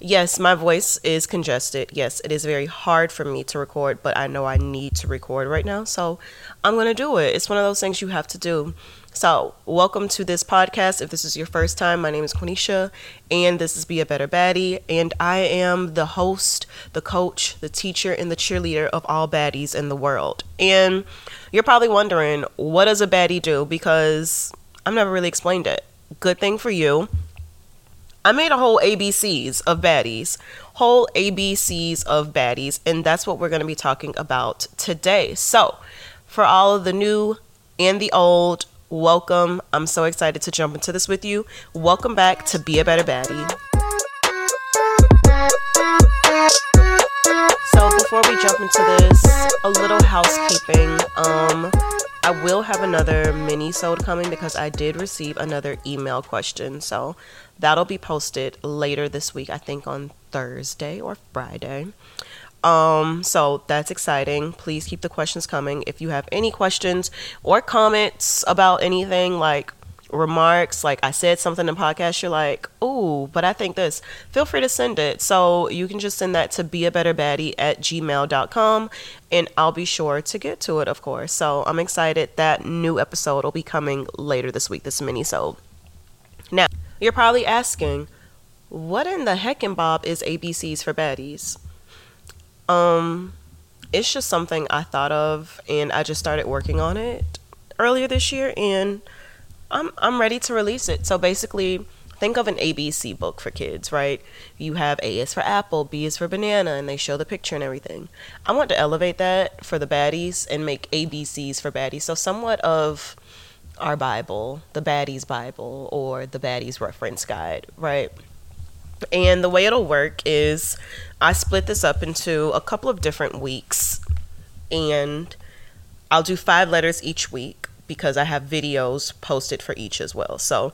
Yes, my voice is congested. Yes, it is very hard for me to record, but I know I need to record right now. So I'm going to do it. It's one of those things you have to do. So, welcome to this podcast. If this is your first time, my name is Quenisha, and this is Be a Better Baddie. And I am the host, the coach, the teacher, and the cheerleader of all baddies in the world. And you're probably wondering, what does a baddie do? Because I've never really explained it. Good thing for you. I made a whole ABCs of baddies, whole ABCs of baddies, and that's what we're going to be talking about today. So, for all of the new and the old, welcome. I'm so excited to jump into this with you. Welcome back to Be a Better Baddie. So before we jump into this, a little housekeeping. Have another mini sode coming because I did receive another email question. So that'll be posted later this week, I think on Thursday or Friday. Um, so that's exciting. Please keep the questions coming. If you have any questions or comments about anything like remarks, like I said something in the podcast, you're like, oh but I think this, feel free to send it. So you can just send that to be a better baddie at gmail.com and I'll be sure to get to it, of course. So I'm excited that new episode will be coming later this week, this mini so. Now, you're probably asking, what in the heck and Bob is ABCs for baddies? Um, it's just something I thought of, and I just started working on it earlier this year, and I'm I'm ready to release it. So basically, think of an ABC book for kids, right? You have A is for apple, B is for banana, and they show the picture and everything. I want to elevate that for the baddies and make ABCs for baddies. So somewhat of our Bible, the baddies Bible, or the baddies reference guide, right? And the way it'll work is I split this up into a couple of different weeks and I'll do five letters each week because I have videos posted for each as well. So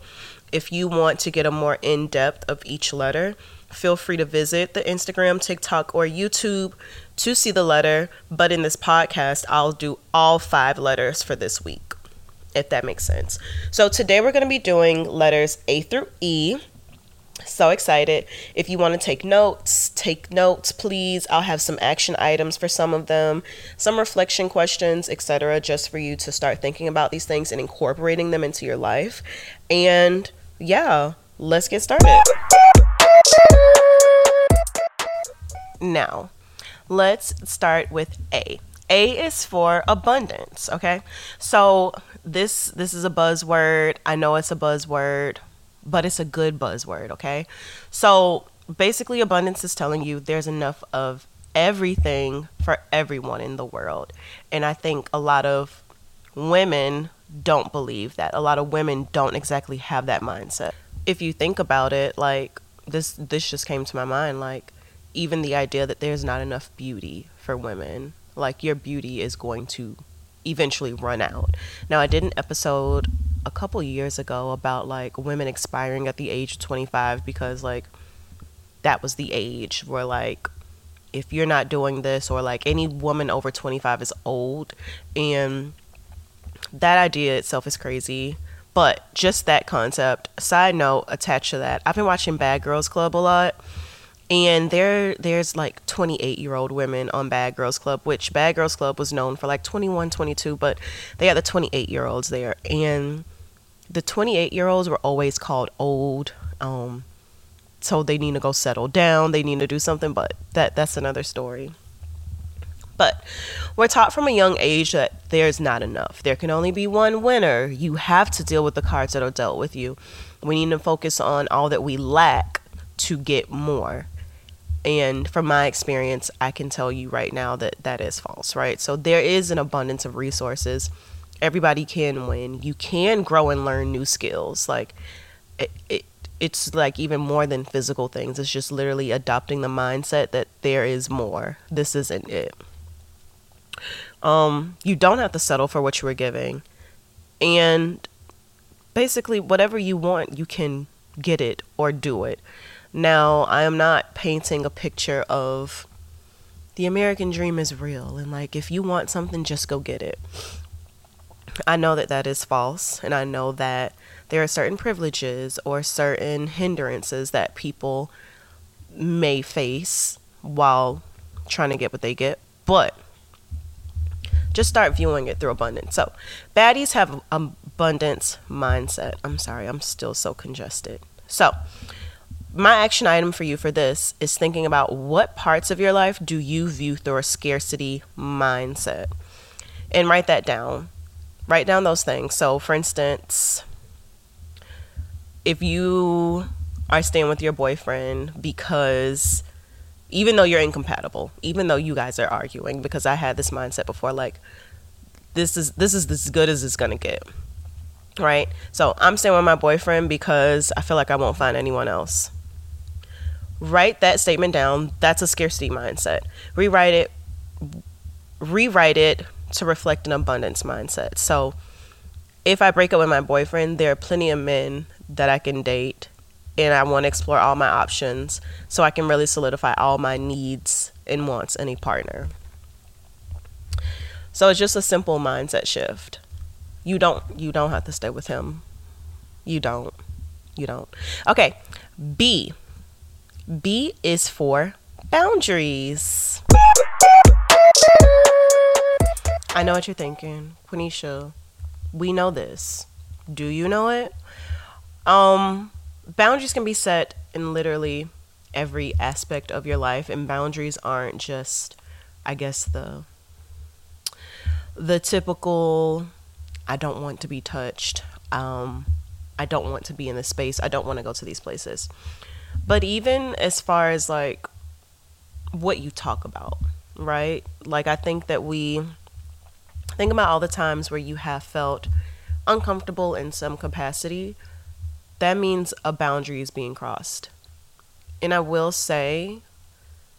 if you want to get a more in depth of each letter, feel free to visit the Instagram, TikTok, or YouTube to see the letter. But in this podcast, I'll do all five letters for this week, if that makes sense. So today we're going to be doing letters A through E. So excited. If you want to take notes, take notes, please. I'll have some action items for some of them, some reflection questions, etc., just for you to start thinking about these things and incorporating them into your life. And yeah, let's get started. Now, let's start with A. A is for abundance, okay? So, this this is a buzzword. I know it's a buzzword but it's a good buzzword, okay? So basically, abundance is telling you there's enough of everything for everyone in the world. And I think a lot of women don't believe that. A lot of women don't exactly have that mindset. If you think about it, like this this just came to my mind like even the idea that there's not enough beauty for women. Like your beauty is going to eventually run out. Now I did an episode a couple years ago about like women expiring at the age of 25 because like that was the age where like if you're not doing this or like any woman over 25 is old and that idea itself is crazy. But just that concept side note attached to that i've been watching bad girls club a lot and there there's like 28 year old women on bad girls club which bad girls club was known for like 21 22 but they had the 28 year olds there. And the 28 year olds were always called old um so they need to go settle down they need to do something but that that's another story. But we're taught from a young age that there's not enough. There can only be one winner. You have to deal with the cards that are dealt with you. We need to focus on all that we lack to get more and from my experience i can tell you right now that that is false right so there is an abundance of resources everybody can win. You can grow and learn new skills. Like it, it it's like even more than physical things. It's just literally adopting the mindset that there is more. This isn't it. Um, you don't have to settle for what you were giving. And basically whatever you want, you can get it or do it. Now, I am not painting a picture of the American dream is real and like if you want something just go get it. I know that that is false, and I know that there are certain privileges or certain hindrances that people may face while trying to get what they get. But just start viewing it through abundance. So, baddies have abundance mindset. I'm sorry, I'm still so congested. So, my action item for you for this is thinking about what parts of your life do you view through a scarcity mindset and write that down. Write down those things. So, for instance, if you are staying with your boyfriend because even though you're incompatible, even though you guys are arguing, because I had this mindset before, like this is this is as good as it's gonna get. Right? So I'm staying with my boyfriend because I feel like I won't find anyone else. Write that statement down. That's a scarcity mindset. Rewrite it rewrite it to reflect an abundance mindset. So if I break up with my boyfriend, there are plenty of men that I can date and I want to explore all my options so I can really solidify all my needs and wants in a partner. So it's just a simple mindset shift. You don't you don't have to stay with him. You don't. You don't. Okay. B. B is for boundaries. I know what you're thinking, Quenisha. We know this. Do you know it? Um boundaries can be set in literally every aspect of your life and boundaries aren't just I guess the the typical I don't want to be touched. Um, I don't want to be in this space. I don't want to go to these places. But even as far as like what you talk about, right? Like I think that we think about all the times where you have felt uncomfortable in some capacity. That means a boundary is being crossed. And I will say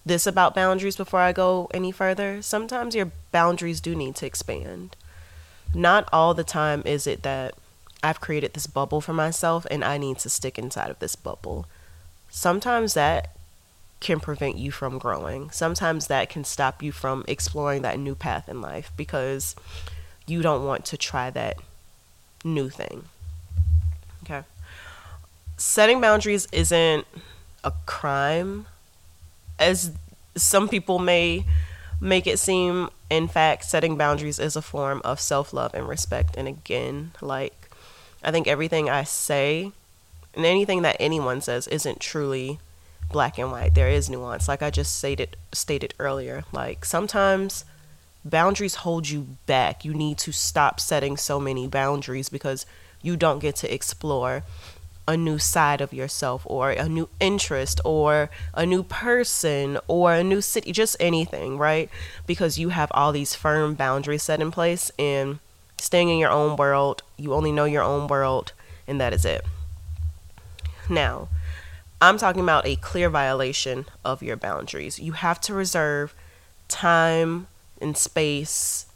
this about boundaries before I go any further. Sometimes your boundaries do need to expand. Not all the time is it that I've created this bubble for myself and I need to stick inside of this bubble. Sometimes that can prevent you from growing. Sometimes that can stop you from exploring that new path in life because you don't want to try that new thing. Okay. Setting boundaries isn't a crime as some people may make it seem in fact setting boundaries is a form of self-love and respect and again like i think everything i say and anything that anyone says isn't truly black and white there is nuance like i just stated stated earlier like sometimes boundaries hold you back you need to stop setting so many boundaries because you don't get to explore a new side of yourself or a new interest or a new person or a new city, just anything, right? Because you have all these firm boundaries set in place and staying in your own world, you only know your own world, and that is it. Now, I'm talking about a clear violation of your boundaries. You have to reserve time and space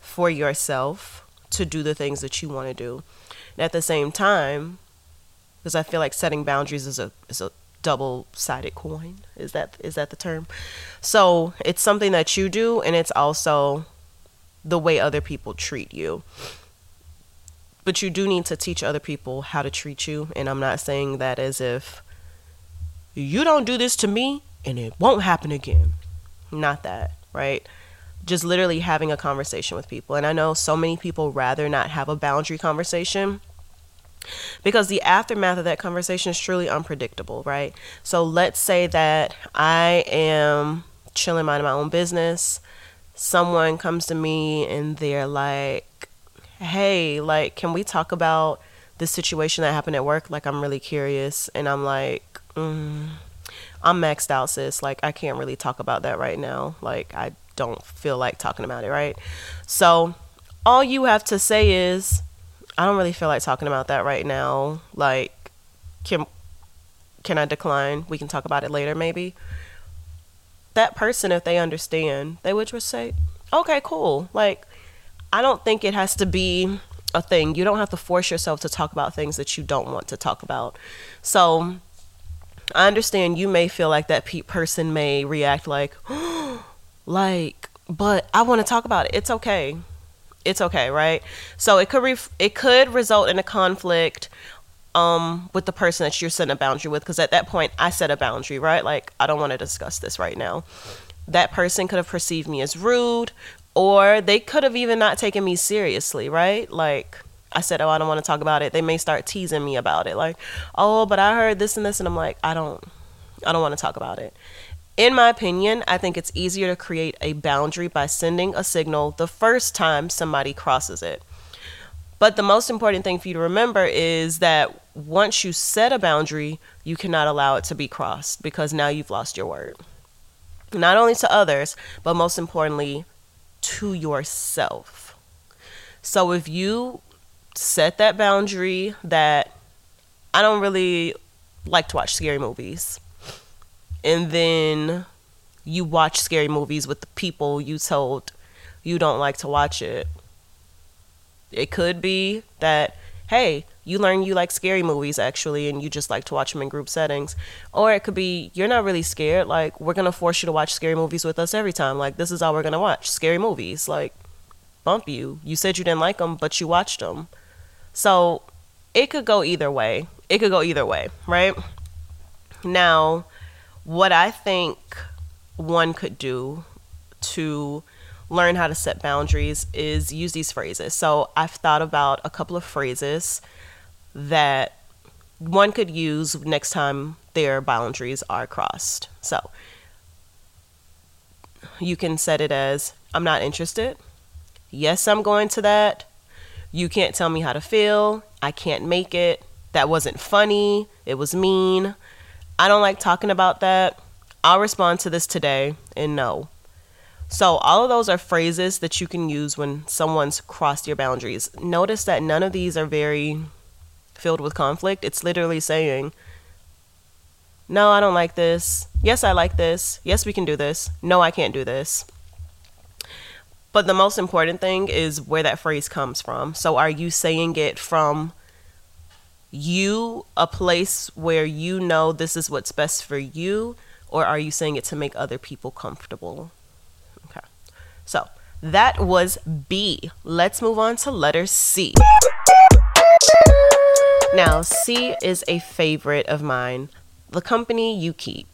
for yourself to do the things that you want to do. And at the same time, because I feel like setting boundaries is a is a double-sided coin. Is that is that the term? So, it's something that you do and it's also the way other people treat you. But you do need to teach other people how to treat you, and I'm not saying that as if you don't do this to me and it won't happen again. Not that, right? Just literally having a conversation with people. And I know so many people rather not have a boundary conversation because the aftermath of that conversation is truly unpredictable, right? So let's say that I am chilling minding my own business. Someone comes to me and they're like, "Hey, like, can we talk about the situation that happened at work? Like, I'm really curious." And I'm like, mm, "I'm maxed out, sis. Like, I can't really talk about that right now. Like, I don't feel like talking about it, right?" So all you have to say is I don't really feel like talking about that right now. Like, can can I decline? We can talk about it later, maybe. That person, if they understand, they would just say, "Okay, cool." Like, I don't think it has to be a thing. You don't have to force yourself to talk about things that you don't want to talk about. So, I understand you may feel like that pe- person may react like, like, but I want to talk about it. It's okay it's okay, right? So it could it could result in a conflict um, with the person that you're setting a boundary with. Because at that point, I set a boundary, right? Like, I don't want to discuss this right now. That person could have perceived me as rude, or they could have even not taken me seriously, right? Like, I said, oh, I don't want to talk about it. They may start teasing me about it, like, oh, but I heard this and this, and I'm like, I don't, I don't want to talk about it. In my opinion, I think it's easier to create a boundary by sending a signal the first time somebody crosses it. But the most important thing for you to remember is that once you set a boundary, you cannot allow it to be crossed because now you've lost your word. Not only to others, but most importantly, to yourself. So if you set that boundary that I don't really like to watch scary movies, and then you watch scary movies with the people you told you don't like to watch it it could be that, hey, you learn you like scary movies actually and you just like to watch them in group settings. Or it could be you're not really scared like we're to force you to watch scary movies with us every time. Like this is all we're to watch scary movies. Like bump you. You said you didn't like them but you watched them so it could go either way. It could go either way right? Now what i think one could do to learn how to set boundaries is use these phrases. So I've thought about a couple of phrases that one could use next time their boundaries are crossed. So you can set it as I'm not interested. Yes, I'm going to that. You can't tell me how to feel. I can't make it. That wasn't funny. It was mean. I don't like talking about that. I'll respond to this today and no. So, all of those are phrases that you can use when someone's crossed your boundaries. Notice that none of these are very filled with conflict. It's literally saying, No, I don't like this. Yes, I like this. Yes, we can do this. No, I can't do this. But the most important thing is where that phrase comes from. So, are you saying it from you, a place where you know this is what's best for you, or are you saying it to make other people comfortable? Okay. So that was B. Let's move on to letter C. Now, C is a favorite of mine. The company you keep.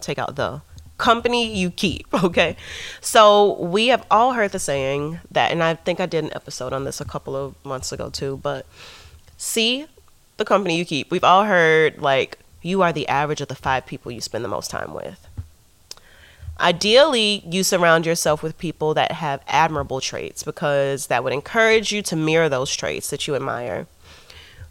Take out the company you keep, okay? So, we have all heard the saying that, and I think I did an episode on this a couple of months ago too, but C, the company you keep. We've all heard, like, you are the average of the five people you spend the most time with. Ideally, you surround yourself with people that have admirable traits because that would encourage you to mirror those traits that you admire.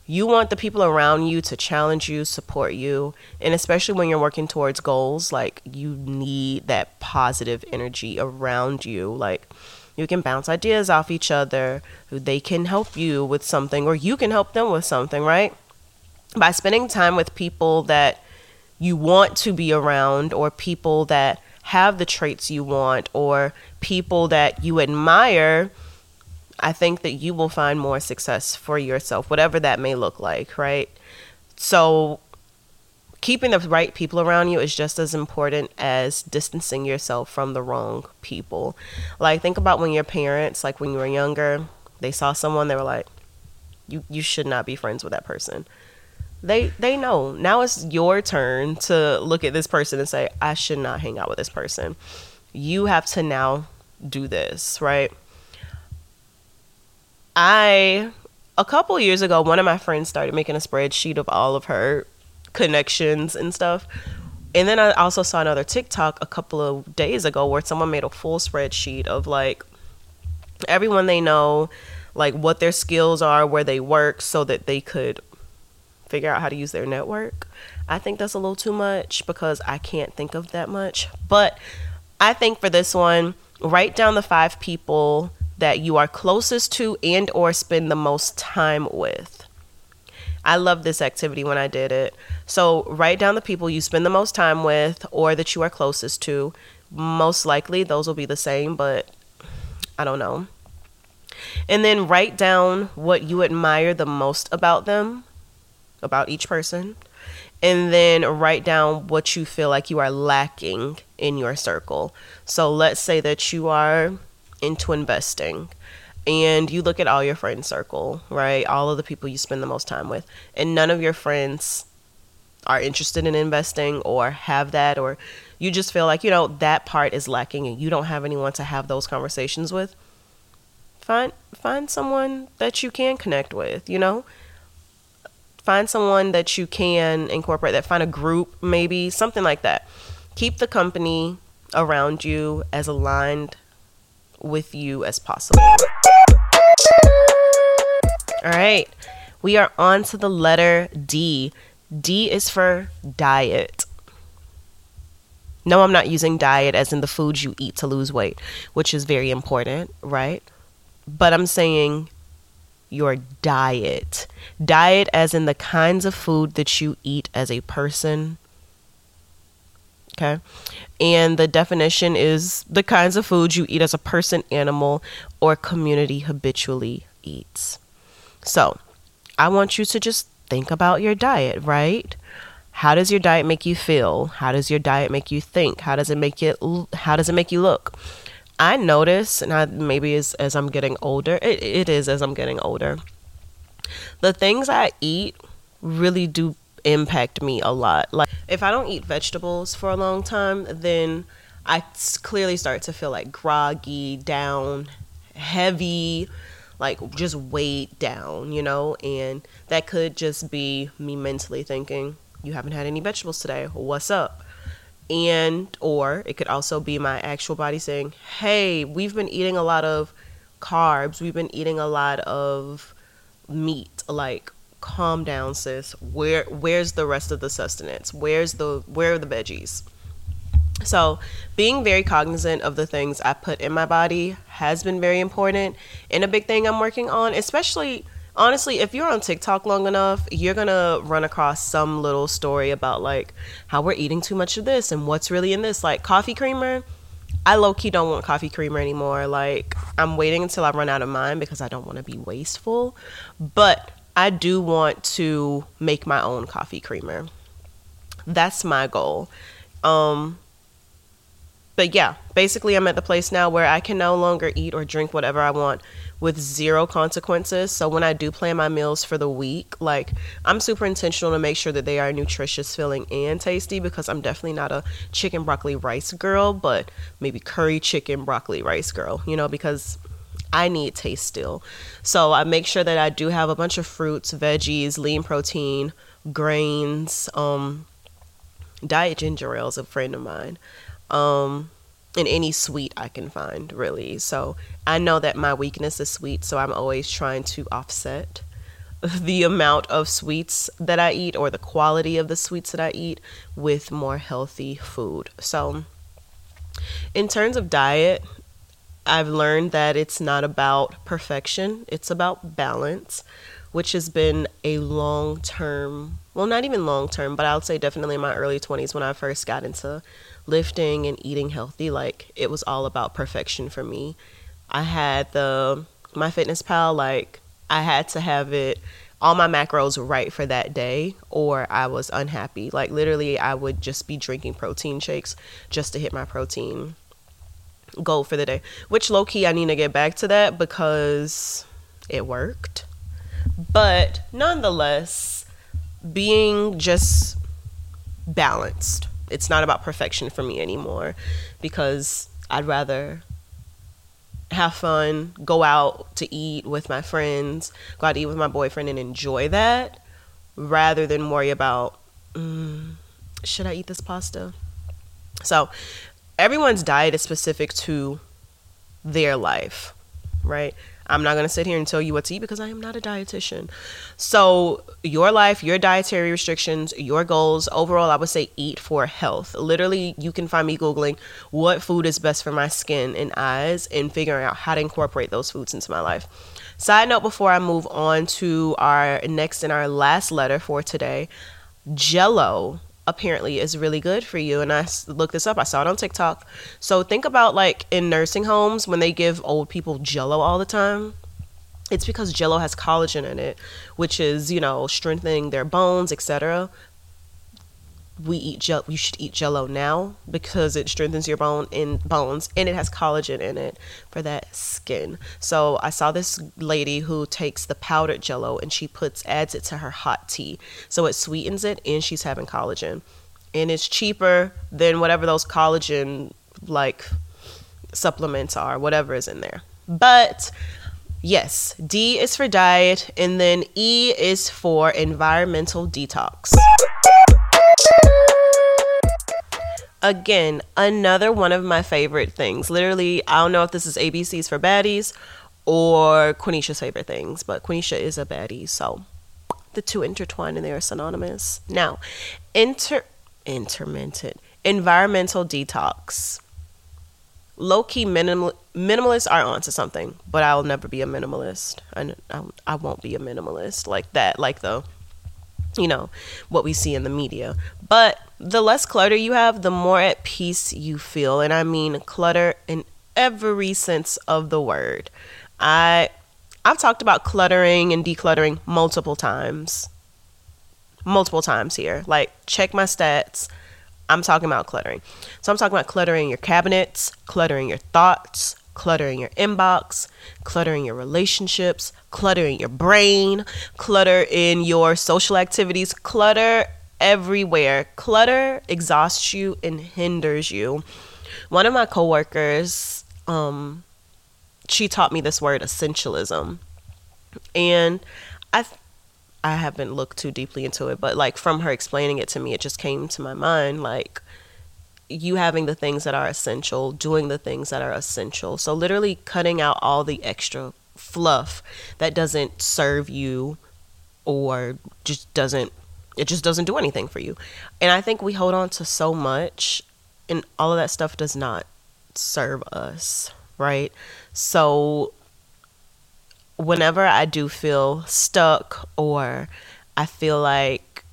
You want the people around you to challenge you, support you, and especially when you're working towards goals, like you need that positive energy around you. Like you can bounce ideas off each other, they can help you with something, or you can help them with something, right? By spending time with people that you want to be around, or people that have the traits you want or people that you admire, I think that you will find more success for yourself, whatever that may look like, right? So, keeping the right people around you is just as important as distancing yourself from the wrong people. Like, think about when your parents, like when you were younger, they saw someone, they were like, you, you should not be friends with that person they they know now it's your turn to look at this person and say i should not hang out with this person you have to now do this right i a couple years ago one of my friends started making a spreadsheet of all of her connections and stuff and then i also saw another tiktok a couple of days ago where someone made a full spreadsheet of like everyone they know like what their skills are where they work so that they could figure out how to use their network. I think that's a little too much because I can't think of that much. But I think for this one, write down the five people that you are closest to and or spend the most time with. I love this activity when I did it. So write down the people you spend the most time with or that you are closest to. Most likely those will be the same, but I don't know. And then write down what you admire the most about them about each person and then write down what you feel like you are lacking in your circle. So let's say that you are into investing. and you look at all your friend circle, right? All of the people you spend the most time with, and none of your friends are interested in investing or have that, or you just feel like, you know, that part is lacking and you don't have anyone to have those conversations with. Find find someone that you can connect with, you know? Find someone that you can incorporate that, find a group maybe, something like that. Keep the company around you as aligned with you as possible. All right, we are on to the letter D. D is for diet. No, I'm not using diet as in the foods you eat to lose weight, which is very important, right? But I'm saying your diet. Diet, as in the kinds of food that you eat as a person. Okay. And the definition is the kinds of foods you eat as a person, animal, or community habitually eats. So, I want you to just think about your diet, right? How does your diet make you feel? How does your diet make you think? How does it make it how does it make you look? I notice, and I maybe as as I'm getting older, it, it is as I'm getting older. The things I eat really do impact me a lot. Like if I don't eat vegetables for a long time, then I clearly start to feel like groggy, down, heavy, like just weighed down, you know, and that could just be me mentally thinking, you haven't had any vegetables today. What's up? And or it could also be my actual body saying, "Hey, we've been eating a lot of carbs. We've been eating a lot of meat. Like, calm down, sis. Where where's the rest of the sustenance? Where's the where are the veggies?" So, being very cognizant of the things I put in my body has been very important and a big thing I'm working on, especially honestly, if you're on TikTok long enough, you're to run across some little story about like how we're eating too much of this and what's really in this like coffee creamer. I low key don't want coffee creamer anymore. Like, I'm waiting until I run out of mine because I don't want to be wasteful. But I do want to make my own coffee creamer. That's my goal. Um, but yeah, basically, I'm at the place now where I can no longer eat or drink whatever I want with zero consequences. So when I do plan my meals for the week, like I'm super intentional to make sure that they are nutritious, filling, and tasty because I'm definitely not a chicken, broccoli, rice girl, but maybe curry chicken, broccoli, rice girl, you know, because I need taste still. So I make sure that I do have a bunch of fruits, veggies, lean protein, grains, um, diet ginger ale is a friend of mine um, in any sweet I can find, really. So I know that my weakness is sweet, so I'm always trying to offset the amount of sweets that I eat or the quality of the sweets that I eat with more healthy food. So, in terms of diet, I've learned that it's not about perfection, it's about balance, which has been a long term, well, not even long term, but I would say definitely in my early 20s when I first got into lifting and eating healthy, like it was all about perfection for me. I had the MyFitnessPal, like I had to have it all my macros right for that day or I was unhappy. Like literally I would just be drinking protein shakes just to hit my protein goal for the day. Which low key I need to get back to that because it worked. But nonetheless, being just balanced it's not about perfection for me anymore because I'd rather have fun, go out to eat with my friends, go out to eat with my boyfriend and enjoy that rather than worry about mm, should I eat this pasta? So, everyone's diet is specific to their life, right? I'm not going to sit here and tell you what to eat because I am not a dietitian. So, your life, your dietary restrictions, your goals, overall, I would say eat for health. Literally, you can find me Googling what food is best for my skin and eyes and figuring out how to incorporate those foods into my life. Side note before I move on to our next and our last letter for today Jello apparently is really good for you. And I looked this up. I saw it on TikTok. So think about like in nursing homes when they give old people Jello all the time. It's because Jello has collagen in it, which is you know strengthening their bones, etc. we eat gel you should eat jello now because it strengthens your bone in bones and it has collagen in it for that skin. So i saw this lady who takes the powdered jello and she puts adds it to her hot tea. So it sweetens it and she's having collagen. And it's cheaper than whatever those collagen like supplements are whatever is in there. But yes d is for diet and then e is for environmental detox again, another one of my favorite things. Literally, I don't know if this is ABCs for baddies or Quenisha's favorite things, but Quenisha is a baddie, so the two intertwine and they are synonymous. Now, inter intermittent environmental detox. Low key minimal minimalists are onto something, but I'll never be a minimalist. I, I, I won't be a minimalist like that, like the you know, what we see in the media. But the less clutter you have, the more at peace you feel. And I mean clutter in every sense of the word. I I've talked about cluttering and decluttering multiple times. Multiple times here. Like check my stats. I'm talking about cluttering. So I'm talking about cluttering your cabinets, cluttering your thoughts, cluttering your inbox, cluttering your relationships, cluttering your brain, clutter in your social activities, clutter everywhere. Clutter exhausts you and hinders you. One of my coworkers, um, she taught me this word essentialism. And I I haven't looked too deeply into it, but like from her explaining it to me, it just came to my mind like you having the things that are essential, doing the things that are essential. So literally cutting out all the extra fluff that doesn't serve you or just doesn't it just doesn't do anything for you. And I think we hold on to so much and all of that stuff does not serve us, right? So whenever I do feel stuck or I feel like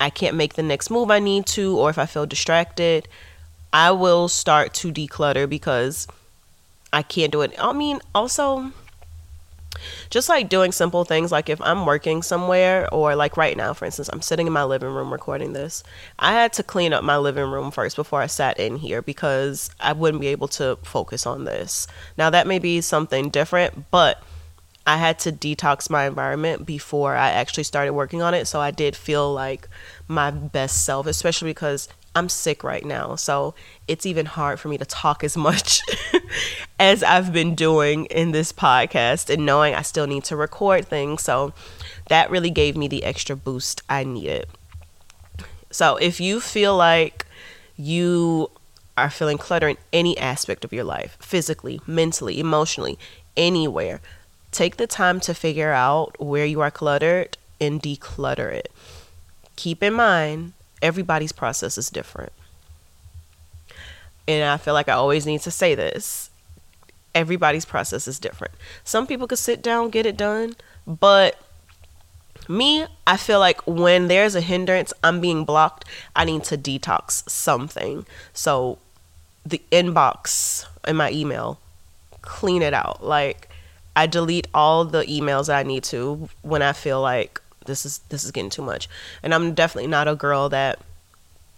I can't make the next move I need to or if I feel distracted, I will start to declutter because I can't do it. I mean, also, just like doing simple things, like if I'm working somewhere, or like right now, for instance, I'm sitting in my living room recording this, I had to clean up my living room first before I sat in here because I wouldn't be able to focus on this. Now, that may be something different, but I had to detox my environment before I actually started working on it. So I did feel like my best self, especially because I'm sick right now, so it's even hard for me to talk as much as I've been doing in this podcast and knowing I still need to record things. So that really gave me the extra boost I needed. So if you feel like you are feeling clutter in any aspect of your life, physically, mentally, emotionally, anywhere, take the time to figure out where you are cluttered and declutter it. Keep in mind everybody's process is different. And I feel like I always need to say this. Everybody's process is different. Some people could sit down, get it done, but me, I feel like when there's a hindrance, I'm being blocked, I need to detox something. So the inbox in my email, clean it out. Like I delete all the emails I need to when I feel like this is this is getting too much. And I'm definitely not a girl that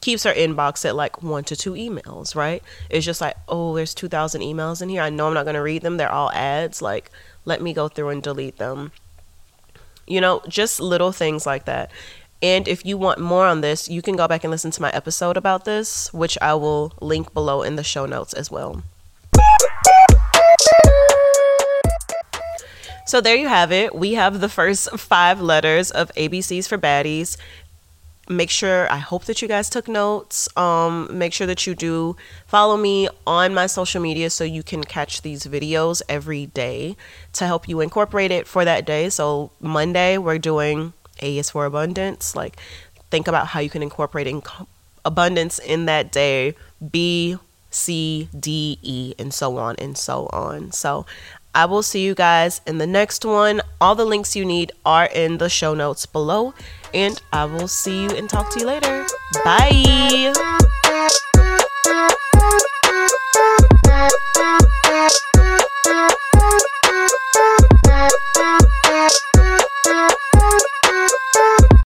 keeps her inbox at like one to two emails, right? It's just like, oh, there's 2,000 emails in here. I know I'm not going to read them. They're all ads. Like, let me go through and delete them. You know, just little things like that. And if you want more on this, you can go back and listen to my episode about this, which I will link below in the show notes as well. So there you have it. We have the first five letters of ABCs for Baddies. Make sure, I hope that you guys took notes. Um, make sure that you do follow me on my social media so you can catch these videos every day to help you incorporate it for that day. So, Monday, we're doing A is for abundance. Like, think about how you can incorporate in abundance in that day. B, C, D, E, and so on and so on. So I will see you guys in the next one. All the links you need are in the show notes below. And I will see you and talk to you later. Bye.